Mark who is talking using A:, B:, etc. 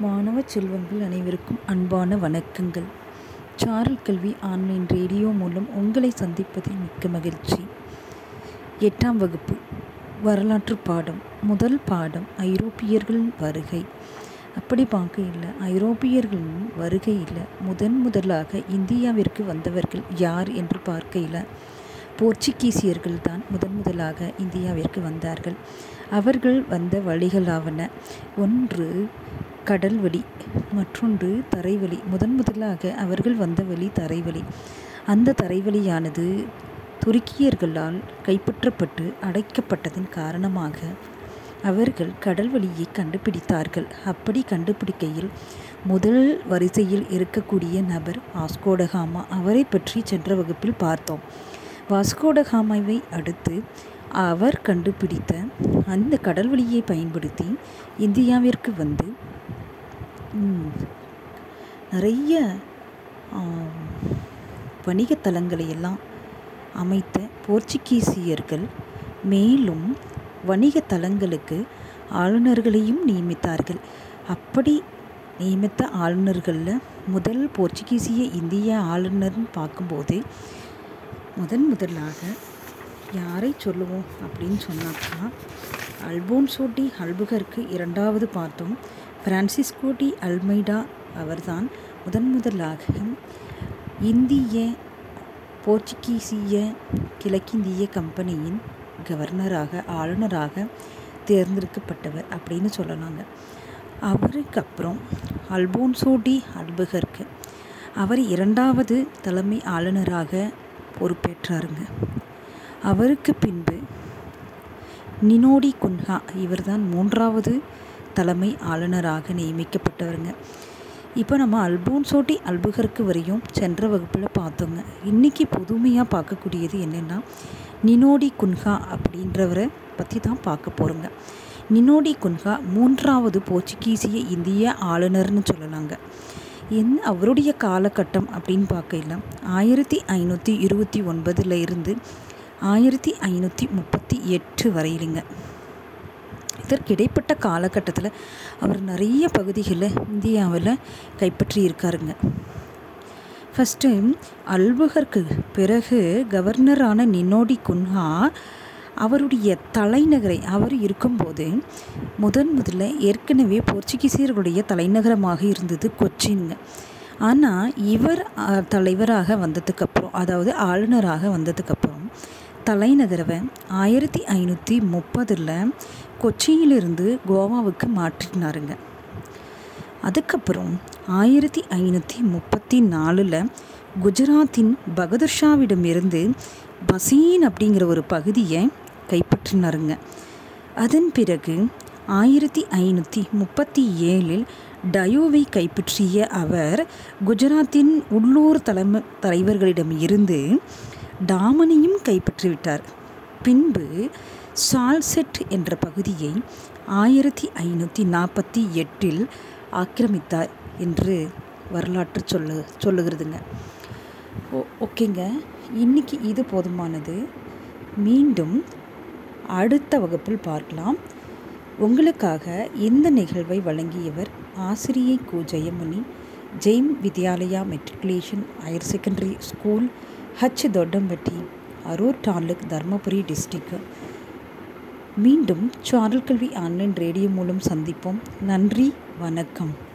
A: மாணவ செல்வங்கள் அனைவருக்கும் அன்பான வணக்கங்கள். சாரல் கல்வி ஆன்லைன் ரேடியோ மூலம் உங்களை சந்திப்பதில் மிக்க மகிழ்ச்சி. எட்டாம் வகுப்பு. வரலாற்று பாடம். முதல் பாடம் ஐரோப்பியர்களின் வருகை. அப்படி பார்க்க இல்லை. ஐரோப்பியர்களின் வருகையில் முதன் முதலாக இந்தியாவிற்கு வந்தவர்கள் யார் என்று பார்க்கையில் போர்ச்சுகீசியர்கள் தான் முதன் முதலாக இந்தியாவிற்கு வந்தார்கள். அவர்கள் வந்த வழிகளாவன. ஒன்று கடல் வழி மற்றொன்று தரைவழி முதன் முதலாக அவர்கள் வந்த வழி தரைவழி அந்த தரைவழியானது துருக்கியர்களால் கைப்பற்றப்பட்டு அடைக்கப்பட்டதன் காரணமாக அவர்கள் கடல் வழியை கண்டுபிடித்தார்கள். அப்படி கண்டுபிடிக்கையில் முதல் வரிசையில் இருக்கக்கூடிய நபர் வாஸ்கோடகாமா. அவரை பற்றி சென்ற வகுப்பில் பார்த்தோம். வாஸ்கோடகாமாவை அடுத்து அவர் கண்டுபிடித்த அந்த கடல் வழியை பயன்படுத்தி இந்தியாவிற்கு வந்து நிறைய வணிக தலங்களை எல்லாம் அமைத்த போர்ச்சுகீசியர்கள் மேலும் வணிக தலங்களுக்கு ஆளுநர்களையும் நியமித்தார்கள். அப்படி நியமித்த ஆளுநர்களில் முதல் போர்ச்சுகீசிய இந்திய ஆளுநர்னு பார்க்கும்போது முதன் முதலாக யாரை சொல்லுவோம் அப்படின்னு சொன்னாக்கா அல்போன்சோட்டி அல்புகருக்கு இரண்டாவது பார்த்தோம். பிரான்சிஸ்கோ டி அல்மைடா அவர்தான் முதன் முதலாக இந்திய போர்ச்சுகீசிய கிழக்கிந்திய கம்பெனியின் கவர்னராக ஆளுநராக தேர்ந்தெடுக்கப்பட்டவர் அப்படின்னு சொல்லலாங்க. அவருக்கு அப்புறம் அல்போன்சோ டி அல்பகர்க்கு அவர் இரண்டாவது தலைமை ஆளுநராக பொறுப்பேற்றாருங்க. அவருக்கு பின்பு நினோடி குன்ஹா இவர்தான் மூன்றாவது தலைமை ஆளுநராக நியமிக்கப்பட்டவருங்க. இப்போ நம்ம அல்போன்சோட்டி அல்புகருக்கு வரையும் சென்ற வகுப்பில் பார்த்தோங்க. இன்றைக்கி புதுமையாக பார்க்கக்கூடியது என்னென்னா நினோடி குன்ஹா அப்படின்றவரை பற்றி தான் பார்க்க போகிறோங்க நினோடி குன்ஹா மூன்றாவது போர்ச்சுகீசிய இந்திய ஆளுநர்னு சொல்லலாங்க. என் அவருடைய காலகட்டம் அப்படின்னு பார்க்கல ஆயிரத்தி ஐநூற்றி இருபத்தி ஒன்பதில் இருந்து ஆயிரத்தி ஐநூற்றி முப்பத்தி எட்டு வரையிலுங்க. இதற்கு இடைப்பட்ட காலகட்டத்தில் அவர் நிறைய பகுதிகளை இந்தியாவில் கைப்பற்றி இருக்காருங்க ஃபஸ்ட்டு அல்புகருக்கு பிறகு கவர்னரான நினோடி குன்ஹா அவருடைய தலைநகரை அவர் இருக்கும்போது முதன் முதல்ல ஏற்கனவே போர்ச்சுகீசியர்களுடைய தலைநகரமாக இருந்தது கொச்சின்ங்க. ஆனால் இவர் தலைவராக வந்ததுக்கப்புறம் அதாவது ஆளுநராக வந்ததுக்கப்புறம் தலைநகரவை ஆயிரத்தி ஐநூற்றி முப்பதில் கொச்சியிலிருந்து கோவாவுக்கு மாற்றினாருங்க. அதுக்கப்புறம் ஆயிரத்தி ஐநூற்றி முப்பத்தி நாலில் குஜராத்தின் பகதூர்ஷாவிடமிருந்து பசீன் அப்படிங்கிற ஒரு பகுதியை கைப்பற்றினாருங்க. அதன் பிறகு ஆயிரத்தி ஐநூற்றி முப்பத்தி ஏழில் டயோவை கைப்பற்றிய அவர் குஜராத்தின் உள்ளூர் தலைமை தலைவர்களிடம் இருந்து டாமனையும் கைப்பற்றிவிட்டார். பின்பு சால்செட் என்ற பகுதியை ஆயிரத்தி ஐநூற்றி நாற்பத்தி எட்டில் ஆக்கிரமித்தார் என்று வரலாற்று சொல்லு சொல்லுகிறதுங்க. ஓ ஓகேங்க. இன்றைக்கி இது போதுமானது. மீண்டும் அடுத்த வகுப்பில் பார்க்கலாம். உங்களுக்காக இந்த நிகழ்வை வழங்கியவர் ஆசிரியை கு Jayamani Jaim Vidyalaya matriculation higher secondary school H Thottampatti Harur taluk Dharmapuri district மீண்டும் சாரல் கல்வி ஆன்லைன் ரேடியோ மூலம் சந்திப்போம். நன்றி வணக்கம்.